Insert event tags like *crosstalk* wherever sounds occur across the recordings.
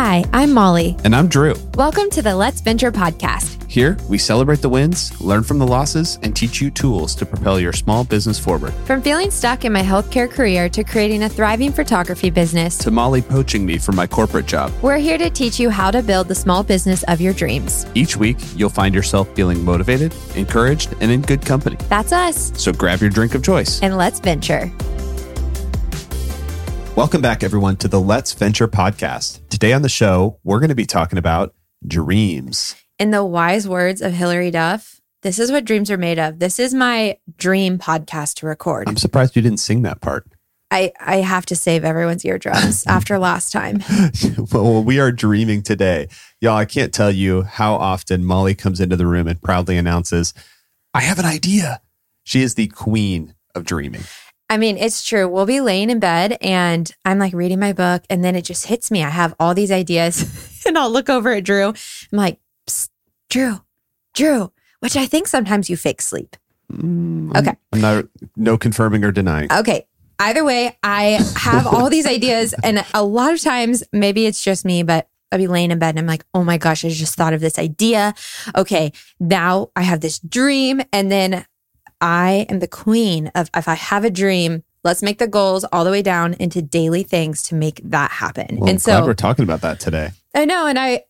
Hi, I'm Molly. And I'm Drew. Welcome to the Let's Venture podcast. Here, we celebrate the wins, learn from the losses, and teach you tools to propel your small business forward. From feeling stuck in my healthcare career to creating a thriving photography business to Molly poaching me for my corporate job, we're here to teach you how to build the small business of your dreams. Each week, you'll find yourself feeling motivated, encouraged, and in good company. That's us. So grab your drink of choice and let's venture. Welcome back, everyone, to the Let's Venture podcast. Today on the show, we're going to be talking about dreams. In the wise words of Hilary Duff, this is what dreams are made of. This is my dream podcast to record. I'm surprised you didn't sing that part. I, I have to save everyone's eardrums *laughs* after last time. *laughs* well, we are dreaming today. Y'all, I can't tell you how often Molly comes into the room and proudly announces, I have an idea. She is the queen of dreaming. I mean, it's true. We'll be laying in bed and I'm like reading my book and then it just hits me. I have all these ideas *laughs* and I'll look over at Drew. I'm like, Drew, Drew, which I think sometimes you fake sleep. Mm, okay. I'm not, no confirming or denying. Okay. Either way, I have all these ideas and a lot of times maybe it's just me, but I'll be laying in bed and I'm like, oh my gosh, I just thought of this idea. Okay, now I have this dream. And then I am the queen of if I have a dream, let's make the goals all the way down into daily things to make that happen. Well, and so we're talking about that today. I know. And I,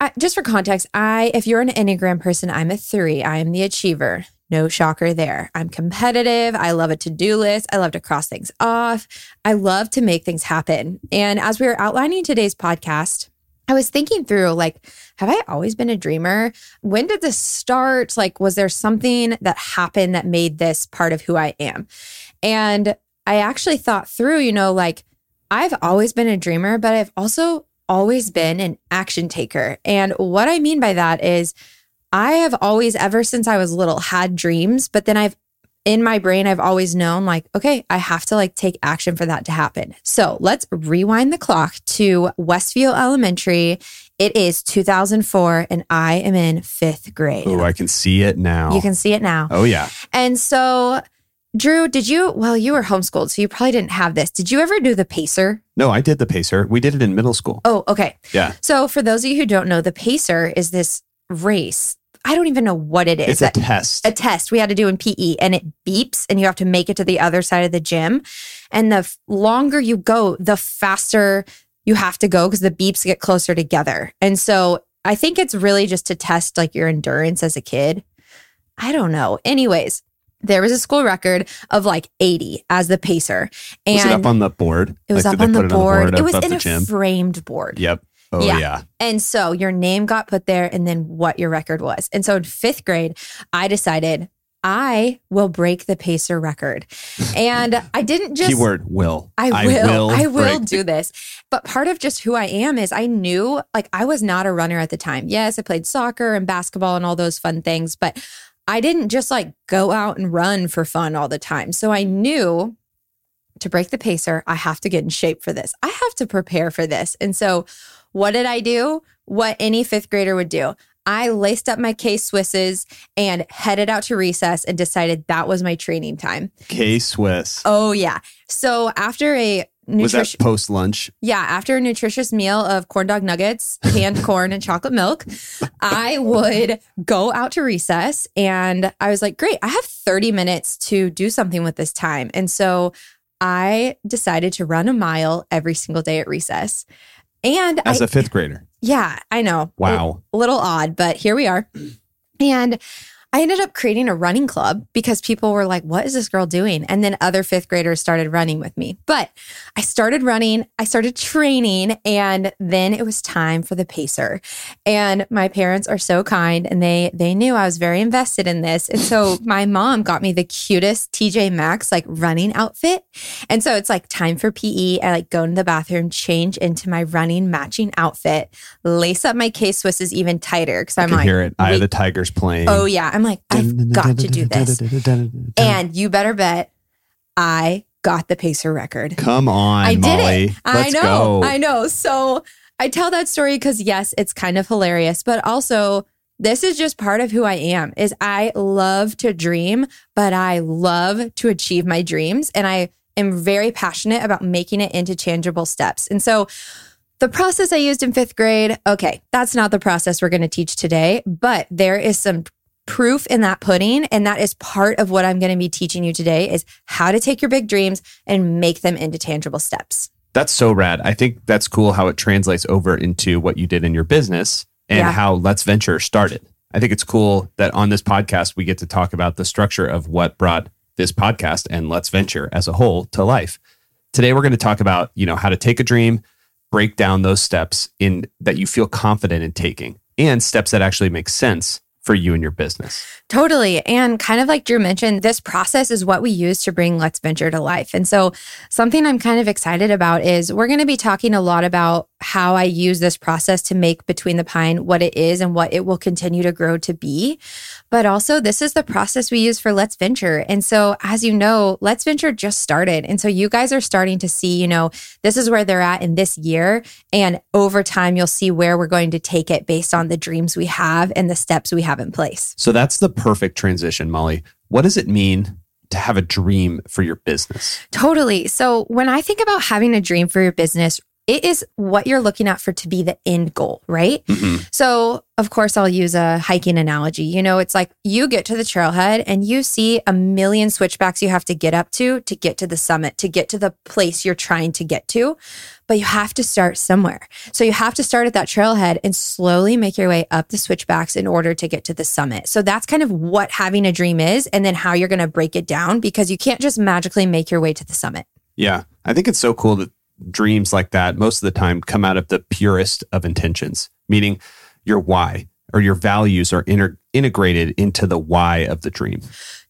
I, just for context, I, if you're an Enneagram person, I'm a three. I am the achiever. No shocker there. I'm competitive. I love a to do list. I love to cross things off. I love to make things happen. And as we were outlining today's podcast, I was thinking through like, have I always been a dreamer? When did this start? Like, was there something that happened that made this part of who I am? And I actually thought through, you know, like I've always been a dreamer, but I've also always been an action taker. And what I mean by that is I have always, ever since I was little, had dreams, but then I've in my brain, I've always known like, okay, I have to like take action for that to happen. So let's rewind the clock to Westview Elementary. It is 2004 and I am in fifth grade. Oh, I can see it now. You can see it now. Oh, yeah. And so, Drew, did you, well, you were homeschooled, so you probably didn't have this. Did you ever do the pacer? No, I did the pacer. We did it in middle school. Oh, okay. Yeah. So, for those of you who don't know, the pacer is this race I don't even know what it is. It's a test. A test we had to do in PE and it beeps and you have to make it to the other side of the gym. And the f- longer you go, the faster you have to go because the beeps get closer together. And so I think it's really just to test like your endurance as a kid. I don't know. Anyways, there was a school record of like 80 as the pacer. And was it up on the board? It was like, up on the, board. on the board. It was in a gym? framed board. Yep. Oh, yeah. yeah. And so your name got put there and then what your record was. And so in fifth grade, I decided I will break the pacer record. And I didn't just keyword will. I will. I will, I will do this. But part of just who I am is I knew like I was not a runner at the time. Yes, I played soccer and basketball and all those fun things, but I didn't just like go out and run for fun all the time. So I knew to break the pacer, I have to get in shape for this. I have to prepare for this. And so what did I do? What any fifth grader would do. I laced up my K Swisses and headed out to recess and decided that was my training time. K Swiss. Oh, yeah. So after a nutritious was that post lunch? Yeah, after a nutritious meal of corn dog nuggets, canned *laughs* corn, and chocolate milk, I would go out to recess and I was like, great, I have 30 minutes to do something with this time. And so I decided to run a mile every single day at recess. And as I, a fifth grader. Yeah, I know. Wow. A little odd, but here we are. And I ended up creating a running club because people were like, what is this girl doing? And then other fifth graders started running with me. But I started running, I started training, and then it was time for the pacer. And my parents are so kind and they they knew I was very invested in this. And so *laughs* my mom got me the cutest TJ Maxx like running outfit. And so it's like time for PE. I like go into the bathroom, change into my running matching outfit, lace up my K Swisses even tighter because I'm like, hear it. I have the Tigers playing. Oh yeah. I'm like, I've got to do this. And you better bet I got the pacer record. Come on, I did Molly. it. Let's I know. Go. I know. So I tell that story because yes, it's kind of hilarious, but also this is just part of who I am is I love to dream, but I love to achieve my dreams and I am very passionate about making it into tangible steps. And so The process I used in fifth grade, okay, that's not the process we're going to teach today, but there is some proof in that pudding. And that is part of what I'm going to be teaching you today is how to take your big dreams and make them into tangible steps. That's so rad. I think that's cool how it translates over into what you did in your business and Yeah. how Let's Venture started. I think it's cool that on this podcast, we get to talk about the structure of what brought this podcast and Let's Venture as a whole to life. Today, we're going to talk about, you know, how to take a dream, break down those steps in that you feel confident in taking and steps that actually make sense for you and your business. Totally. And kind of like Drew mentioned, this process is what we use to bring Let's Venture to life. And so, something I'm kind of excited about is we're going to be talking a lot about how I use this process to make Between the Pine what it is and what it will continue to grow to be. But also, this is the process we use for Let's Venture. And so, as you know, Let's Venture just started. And so, you guys are starting to see, you know, this is where they're at in this year. And over time, you'll see where we're going to take it based on the dreams we have and the steps we have in place. So that's the perfect transition, Molly. What does it mean to have a dream for your business? Totally. So when I think about having a dream for your business, it is what you're looking at for to be the end goal, right? So, of course, I'll use a hiking analogy. You know, it's like you get to the trailhead and you see a million switchbacks you have to get up to to get to the summit, to get to the place you're trying to get to. But you have to start somewhere. So, you have to start at that trailhead and slowly make your way up the switchbacks in order to get to the summit. So, that's kind of what having a dream is, and then how you're going to break it down because you can't just magically make your way to the summit. Yeah. I think it's so cool that dreams like that most of the time come out of the purest of intentions, meaning your why or your values are inter- integrated into the why of the dream.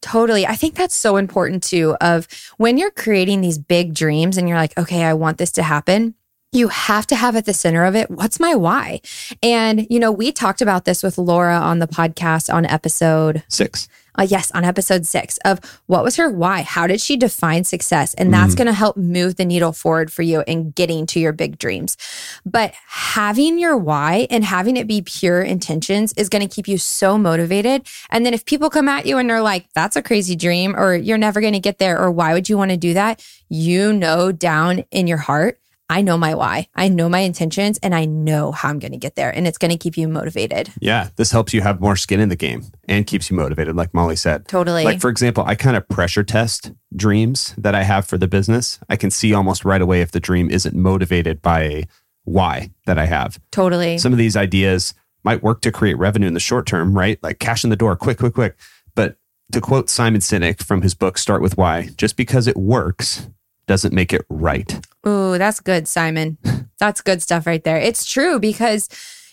Totally. I think that's so important too of when you're creating these big dreams and you're like, okay, I want this to happen. You have to have at the center of it, what's my why? And, you know, we talked about this with Laura on the podcast on episode, Six. Uh, yes, on episode six of what was her why? How did she define success? And that's going to help move the needle forward for you in getting to your big dreams. But having your why and having it be pure intentions is going to keep you so motivated. And then if people come at you and they're like, that's a crazy dream, or you're never going to get there, or why would you want to do that? You know, down in your heart, I know my why. I know my intentions and I know how I'm going to get there. And it's going to keep you motivated. Yeah. This helps you have more skin in the game and keeps you motivated, like Molly said. Totally. Like, for example, I kind of pressure test dreams that I have for the business. I can see almost right away if the dream isn't motivated by a why that I have. totally. Some of these ideas might work to create revenue in the short term, right? Like cash in the door, quick, quick, quick. But to quote Simon Sinek from his book, Start With Why, just because it works doesn't make it right. Ooh, that's good, Simon. That's good stuff right there. It's true because,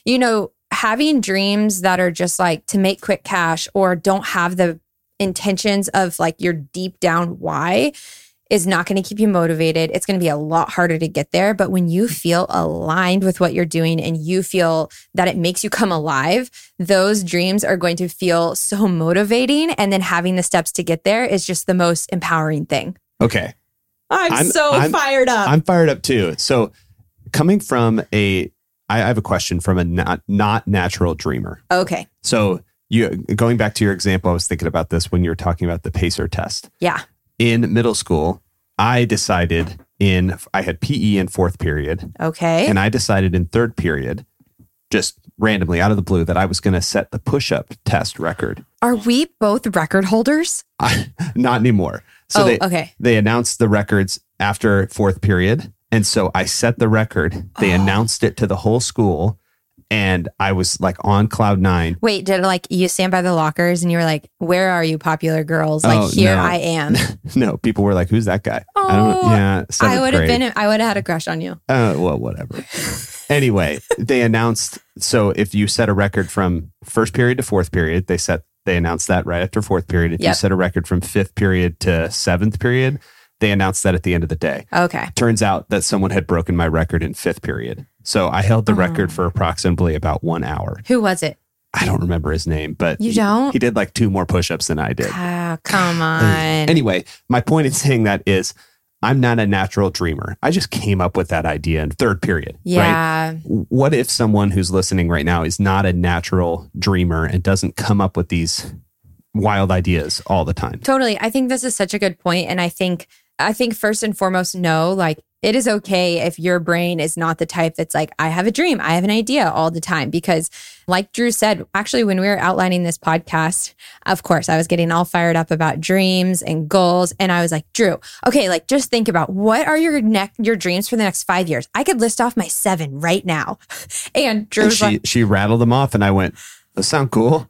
you know, having dreams that are just like to make quick cash or don't have the intentions of like your deep down why is not going to keep you motivated. It's going to be a lot harder to get there. But when you feel aligned with what you're doing and you feel that it makes you come alive, those dreams are going to feel so motivating. And then having the steps to get there is just the most empowering thing. Okay. I'm, I'm- so I'm- fired up. I'm fired up too. So, coming from a, I I have a question from a not, not natural dreamer. okay. So, you going back to your example, I was thinking about this when you were talking about the pacer test. Yeah. In middle school, I decided in I had PE in fourth period, Okay. and I decided in third period, just randomly out of the blue, that I was going to set the push-up test record. Are we both record holders? I, *laughs* not anymore. So oh, they okay. they announced the records after fourth period, and so I set the record. They Oh. announced it to the whole school, and I was like on cloud nine. Wait, did like you stand by the lockers and you were like, "Where are you, popular girls? Like Oh, here no. I am." *laughs* no, people were like, "Who's that guy?" I Oh, don't. Yeah, I would have been. I would have had a crush on you. Uh, well, whatever. anyway, they announced so if you set a record from first period to fourth period, they set they announced that right after fourth period. If you set a record from fifth period to seventh period, they announced that at the end of the day. Okay. Turns out that someone had broken my record in fifth period. So I held the Oh. record for approximately about one hour. Who was it? I don't remember his name, but You don't? He did like two more push-ups than I did. Ah, come on. Anyway, my point in saying that is I'm not a natural dreamer. I just came up with that idea in third period. Right? yeah. What if someone who's listening right now is not a natural dreamer and doesn't come up with these wild ideas all the time? Totally. I think this is such a good point, and I think I think first and foremost, no, like it is okay if your brain is not the type that's like, I have a dream, I have an idea all the time. Because, like Drew said, actually, when we were outlining this podcast, of course, I was getting all fired up about dreams and goals. And I was like, Drew, okay, like just think about what are your neck, your dreams for the next five years? I could list off my seven right now. *laughs* And Drew she like, she rattled them off, and I went, "Those sound cool.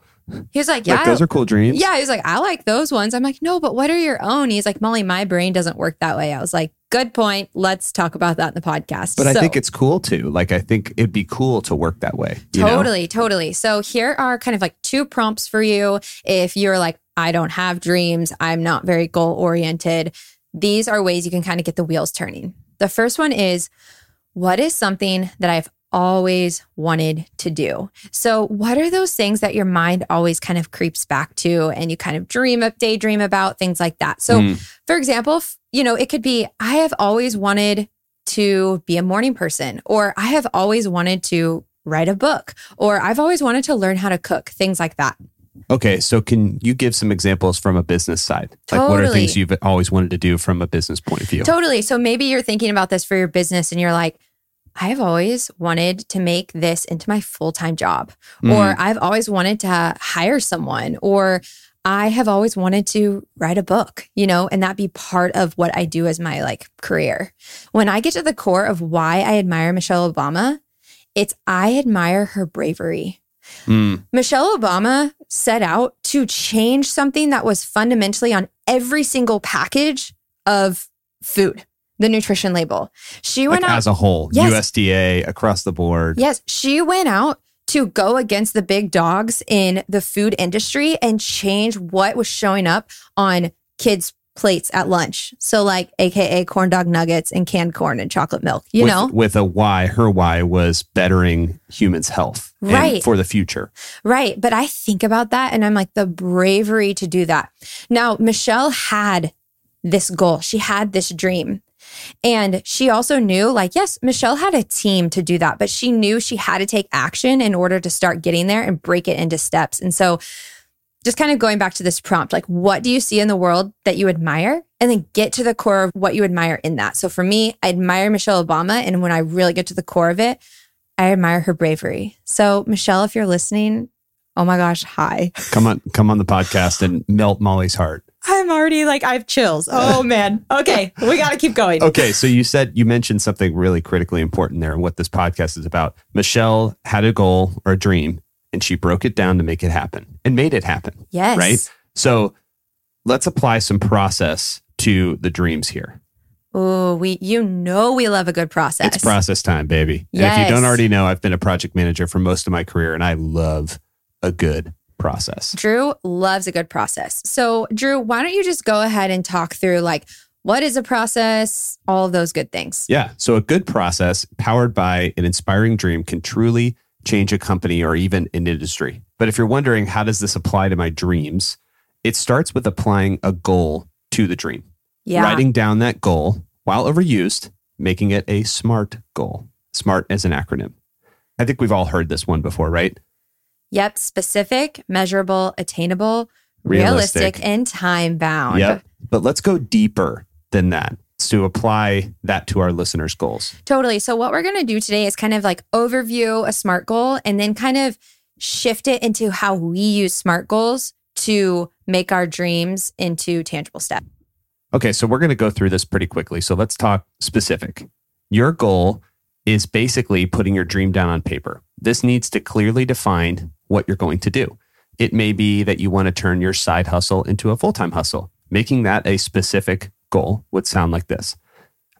He was like, yeah, Like, those are cool dreams." Yeah, he's like, I like those ones. I'm like, no, but what are your own? He's like, Molly, my brain doesn't work that way. I was like, good point. Let's talk about that in the podcast. But I think it's cool too. Like I think it'd be cool to work that way. you know? totally, totally. So here are kind of like two prompts for you. If you're like, I don't have dreams, I'm not very goal oriented, these are ways you can kind of get the wheels turning. The first one is, what is something that I've always wanted to do. So, what are those things that your mind always kind of creeps back to and you kind of dream of, daydream about, things like that? So, Mm. for example, you know, it could be I have always wanted to be a morning person, or I have always wanted to write a book, or I've always wanted to learn how to cook, things like that. Okay, so can you give some examples from a business side? Like what are things you've always wanted to do from a business point of view? Totally. So maybe you're thinking about this for your business and you're like, I've always wanted to make this into my full time job, Mm. or I've always wanted to hire someone, or I have always wanted to write a book, you know, and that be part of what I do as my like career. When I get to the core of why I admire Michelle Obama, it's I admire her bravery. Mm. Michelle Obama set out to change something that was fundamentally on every single package of food, the nutrition label. She Like went out. as a whole, Yes. USDA across the board. yes, she went out to go against the big dogs in the food industry and change what was showing up on kids' plates at lunch. So, like, AKA corn dog nuggets and canned corn and chocolate milk, you with, know? with a why, her why was bettering humans' health and Right. for the future. Right. But I think about that and I'm like, the bravery to do that. Now, Michelle had this goal, she had this dream. And she also knew, like, yes, Michelle had a team to do that, but she knew she had to take action in order to start getting there and break it into steps. And so, just kind of going back to this prompt, like, what do you see in the world that you admire? And then get to the core of what you admire in that. So, for me, I admire Michelle Obama. And when I really get to the core of it, I admire her bravery. So, Michelle, if you're listening, oh my gosh, hi. Come on, come on the podcast and melt Molly's heart. I'm already like, I have chills. *laughs* Oh man. Okay, we got to keep going. Okay, so you said you mentioned something really critically important there and what this podcast is about. Michelle had a goal or a dream and she broke it down to make it happen and made it happen. Yes. Right? So let's apply some process to the dreams here. Oh, we, you know, we love a good process. It's process time, baby. Yes. And if you don't already know, I've been a project manager for most of my career and I love a good process. Drew loves a good process. So, Drew, why don't you just go ahead and talk through like what is a process, all of those good things. Yeah. So a good process powered by an inspiring dream can truly change a company or even an industry. But if you're wondering, how does this apply to my dreams? It starts with applying a goal to the dream, Yeah. writing down that goal while overused, making it a SMART goal. SMART as an acronym. I think we've all heard this one before, right? Yep. Specific, measurable, attainable, realistic, and time bound. Yep. But let's go deeper than that to apply that to our listeners' goals. Totally. So, what we're going to do today is kind of like overview a SMART goal and then kind of shift it into how we use SMART goals to make our dreams into tangible steps. Okay, so we're going to go through this pretty quickly. So let's talk specific. Your goal is basically putting your dream down on paper. This needs to clearly define what you're going to do. It may be that you want to turn your side hustle into a full time hustle. Making that a specific goal would sound like this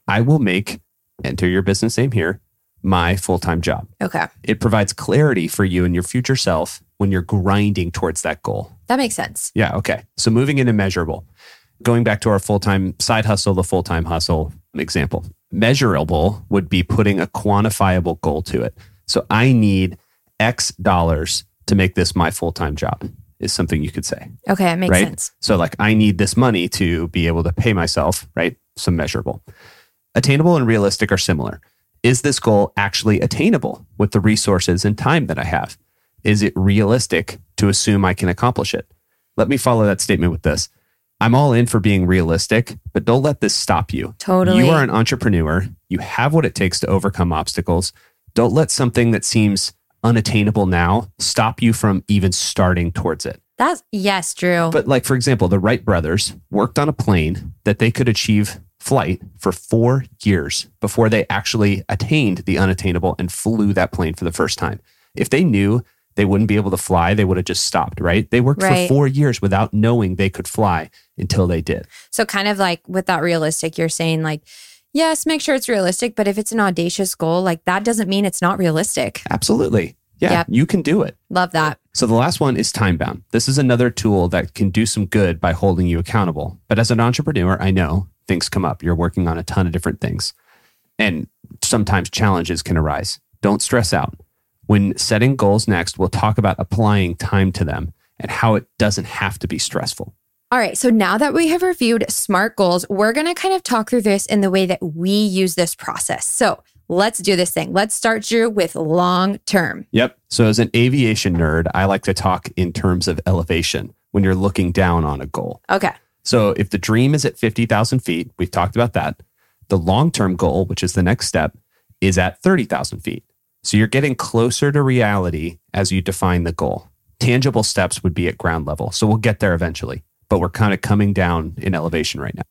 I will make, enter your business name here, my full time job. Okay. It provides clarity for you and your future self when you're grinding towards that goal. That makes sense. Yeah. Okay. So moving into measurable, going back to our full time side hustle, the full time hustle example. Measurable would be putting a quantifiable goal to it. So I need X dollars to make this my full time job, is something you could say. Okay. It makes Right? sense. So, like, I need this money to be able to pay myself, right? Some measurable. Attainable and realistic are similar. Is this goal actually attainable with the resources and time that I have? Is it realistic to assume I can accomplish it? Let me follow that statement with this. I'm all in for being realistic, but don't let this stop you. Totally. You are an entrepreneur. You have what it takes to overcome obstacles. Don't let something that seems unattainable now stop you from even starting towards it. That's yes, Drew. But, like, for example, the Wright brothers worked on a plane that they could achieve flight for four years before they actually attained the unattainable and flew that plane for the first time. If they knew they wouldn't be able to fly, they would have just stopped, right? They worked Right. for four years without knowing they could fly until they did. So kind of like with that realistic, you're saying like, yes, make sure it's realistic, but if it's an audacious goal, like that doesn't mean it's not realistic. Absolutely. Yeah, Yep. you can do it. Love that. So the last one is time bound. This is another tool that can do some good by holding you accountable. But as an entrepreneur, I know things come up. You're working on a ton of different things. And sometimes challenges can arise. Don't stress out. When setting goals next, we'll talk about applying time to them and how it doesn't have to be stressful. All right. So now that we have reviewed SMART goals, we're going to kind of talk through this in the way that we use this process. So let's do this thing. Let's start, Drew, with long term. Yep. So as an aviation nerd, I like to talk in terms of elevation when you're looking down on a goal. Okay. So if the dream is at 50,000 feet, we've talked about that. The long term goal, which is the next step, is at 30,000 feet. So you're getting closer to reality as you define the goal. Tangible steps would be at ground level. So we'll get there eventually, but we're kind of coming down in elevation right now.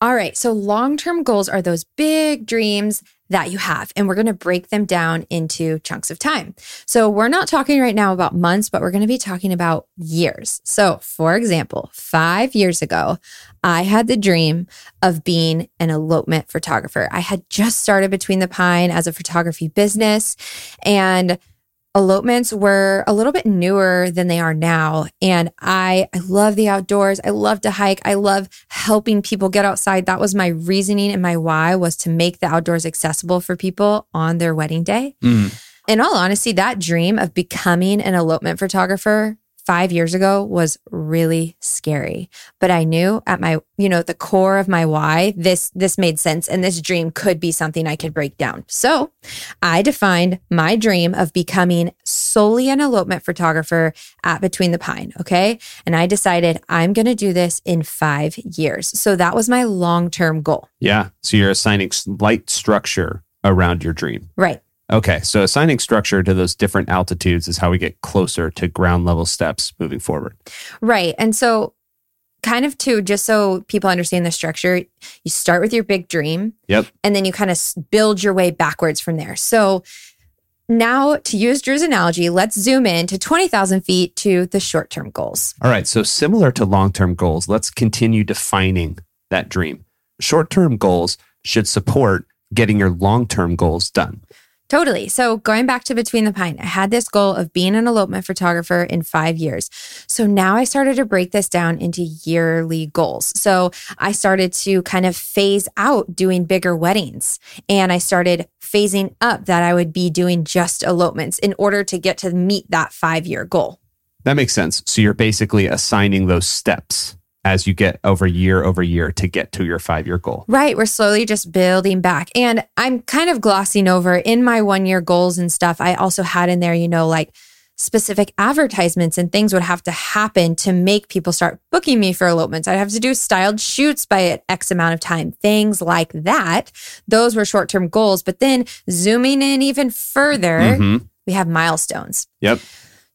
All right. So long term goals are those big dreams that you have, and we're going to break them down into chunks of time. So we're not talking right now about months, but we're going to be talking about years. So, for example, five years ago, I had the dream of being an elopement photographer. I had just started Between the Pine as a photography business, and elopements were a little bit newer than they are now. And i i love the outdoors. I love to hike. I love helping people get outside. That was my reasoning and my why was to make the outdoors accessible for people on their wedding day. Mm-hmm. In all honesty that dream of becoming an elopement photographer five years ago was really scary. But i knew at my you know the core of my why this this made sense and this dream could be something i could break down. So i defined my dream of becoming solely an elopement photographer at between the pine okay? And i decided i'm going to do this in five years. So that was my long-term goal. Yeah. So you're assigning light structure around your dream. right Okay. So assigning structure to those different altitudes is how we get closer to ground level steps moving forward. Right. And so, kind of too, just so people understand the structure, you start with your big dream. Yep. And then you kind of build your way backwards from there. So, now to use Drew's analogy, let's zoom in to 20,000 feet to the short term goals. All right. So, similar to long term goals, let's continue defining that dream. Short term goals should support getting your long term goals done. Totally. So going back to Between the Pine, I had this goal of being an elopement photographer in five years. So now I started to break this down into yearly goals. So I started to kind of phase out doing bigger weddings and I started phasing up that I would be doing just elopements in order to get to meet that five year goal. That makes sense. So, you're basically assigning those steps as you get over year over year to get to your five year goal. Right. We're slowly just building back. And I'm kind of glossing over in my one year goals and stuff. I also had in there, you know, like specific advertisements and things would have to happen to make people start booking me for elopements. I'd have to do styled shoots by X amount of time, things like that. Those were short term goals. But then zooming in even further, Mhm. we have milestones. Yep.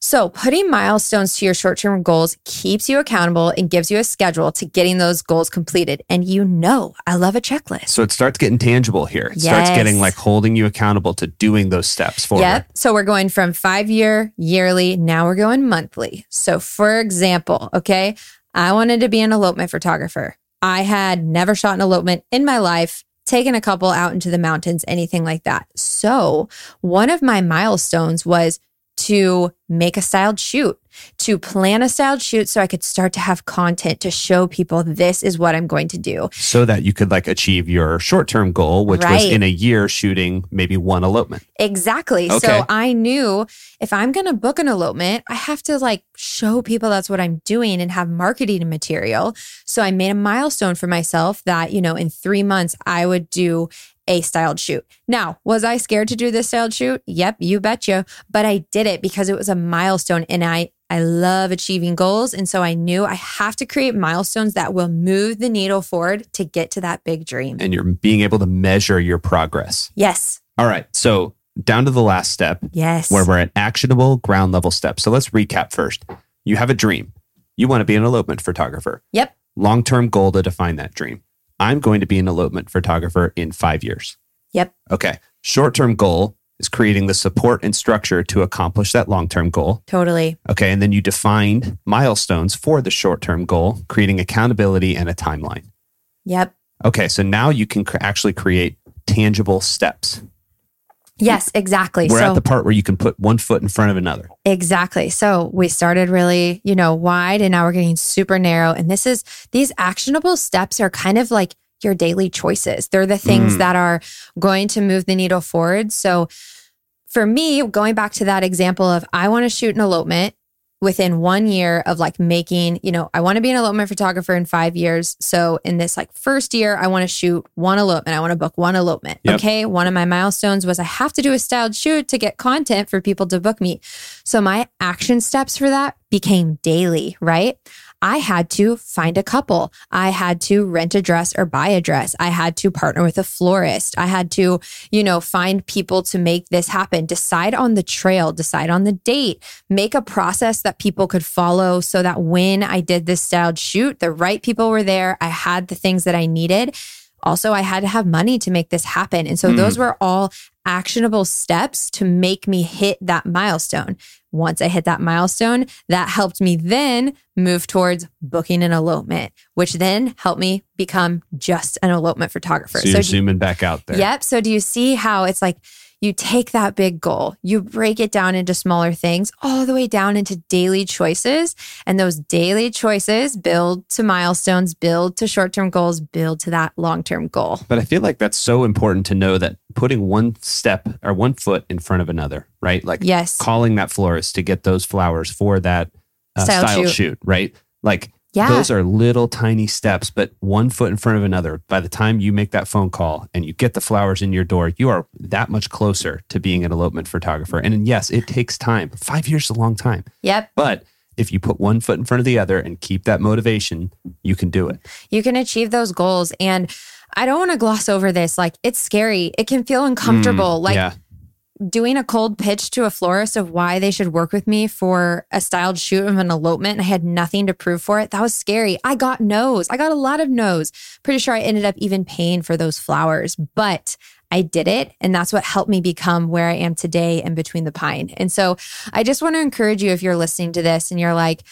So, putting milestones to your short term goals keeps you accountable and gives you a schedule to getting those goals completed. And you know, I love a checklist. So it starts getting tangible here. It starts getting like holding you accountable to doing those steps forward. Yep. So we're going from five year, yearly. Now we're going monthly. So, for example, okay, I wanted to be an elopement photographer. I had never shot an elopement in my life, taken a couple out into the mountains, anything like that. So, one of my milestones was to make a styled shoot, to plan a styled shoot so I could start to have content to show people this is what I'm going to do. So that you could like achieve your short term goal, which was in a year shooting maybe one elopement. Exactly. Okay. So I knew if I'm going to book an elopement, I have to like show people that's what I'm doing and have marketing material. So I made a milestone for myself that, you know, in three months, I would do a styled shoot. Now, was I scared to do this styled shoot? Yep, you betcha. But I did it because it was a milestone and I, I love achieving goals. And so I knew I have to create milestones that will move the needle forward to get to that big dream. And you're being able to measure your progress. Yes. All right. So down to the last step Yes. where we're at actionable ground level steps. So let's recap first. You have a dream. You want to be an elopement photographer. Yep. Long term goal to define that dream. I'm going to be an elopement photographer in five years. Yep. Okay. Short term goal is creating the support and structure to accomplish that long term goal. Totally. Okay. And then you defined milestones for the short term goal, creating accountability and a timeline. Yep. Okay. So now you can cr- actually create tangible steps. Yes, exactly. We're so at the part where you can put one foot in front of another. Exactly. So we started really, you know, wide and now we're getting super narrow. And this is these actionable steps are kind of like your daily choices. They're the things Mm. that are going to move the needle forward. So for me, going back to that example of I want to shoot an elopement within one year of like making, you know, I want to be an elopement photographer in five years. So in this like first year, I want to shoot one elopement. I want to book one elopement. Yep. Okay. One of my milestones was I have to do a styled shoot to get content for people to book me. So my action steps for that became daily, right? I had to find a couple. I had to rent a dress or buy a dress. I had to partner with a florist. I had to, you know, find people to make this happen, decide on the trail, decide on the date, make a process that people could follow so that when I did this styled shoot, the right people were there. I had the things that I needed. Also, I had to have money to make this happen. And so Mm. those were all actionable steps to make me hit that milestone. Once I hit that milestone, that helped me then move towards booking an elopement, which then helped me become just an elopement photographer. So you're do- zooming back out there. Yep. So do you see how it's like you take that big goal, you break it down into smaller things, all the way down into daily choices. And those daily choices build to milestones, build to short term goals, build to that long term goal. But I feel like that's so important to know that putting one step or one foot in front of another, right? Like Yes. calling that florist to get those flowers for that uh, Style style shoot. shoot. right? Like Yeah. those are little tiny steps, but one foot in front of another. By the time you make that phone call and you get the flowers in your door, you are that much closer to being an elopement photographer. And yes, it takes time. Five years is a long time. Yep. But if you put one foot in front of the other and keep that motivation, you can do it. You can achieve those goals. And I don't want to gloss over this. Like, it's scary. It can feel uncomfortable. Mm, like, yeah. Doing a cold pitch to a florist of why they should work with me for a styled shoot of an elopement and I had nothing to prove for it. That was scary. I got no's. I got a lot of no's. Pretty sure I ended up even paying for those flowers, but I did it. And that's what helped me become where I am today in between the pine. And so I just want to encourage you if you're listening to this and you're like,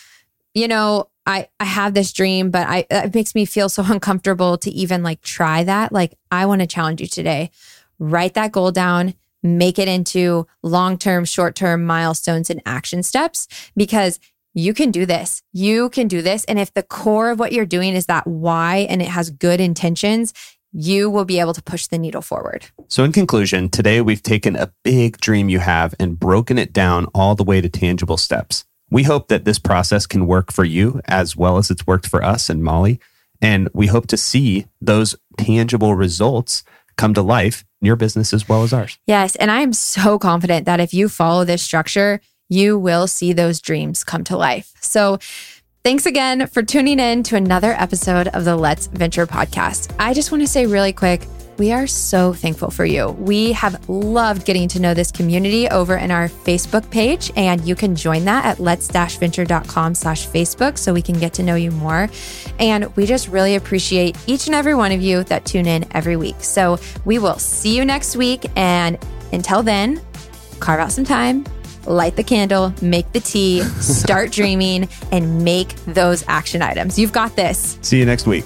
you know, I, I have this dream, but I it makes me feel so *laughs* uncomfortable to even like try that. Like I want to challenge you today. Write that goal down, make it into long-term, short-term milestones and action steps because you can do this. You can do this. And if the core of what you're doing is that why and it has good intentions, you will be able to push the needle forward. So, in conclusion, today we've taken a big dream you have and broken it down all the way to tangible steps. We hope that this process can work for you as well as it's worked for us and Molly. And we hope to see those tangible results come to life in your business as well as ours. Yes. And I am so confident that if you follow this structure, you will see those dreams come to life. So, thanks again for tuning in to another episode of the Let's Venture podcast. I just want to say really quick, we are so thankful for you. We have loved getting to know this community over in our Facebook page, and you can join that at let's-venture.com slash Facebook so we can get to know you more. And we just really appreciate each and every one of you that tune in every week. So we will see you next week. And until then, carve out some time, light the candle, make the tea, *laughs* start dreaming, and make those action items. You've got this. See you next week.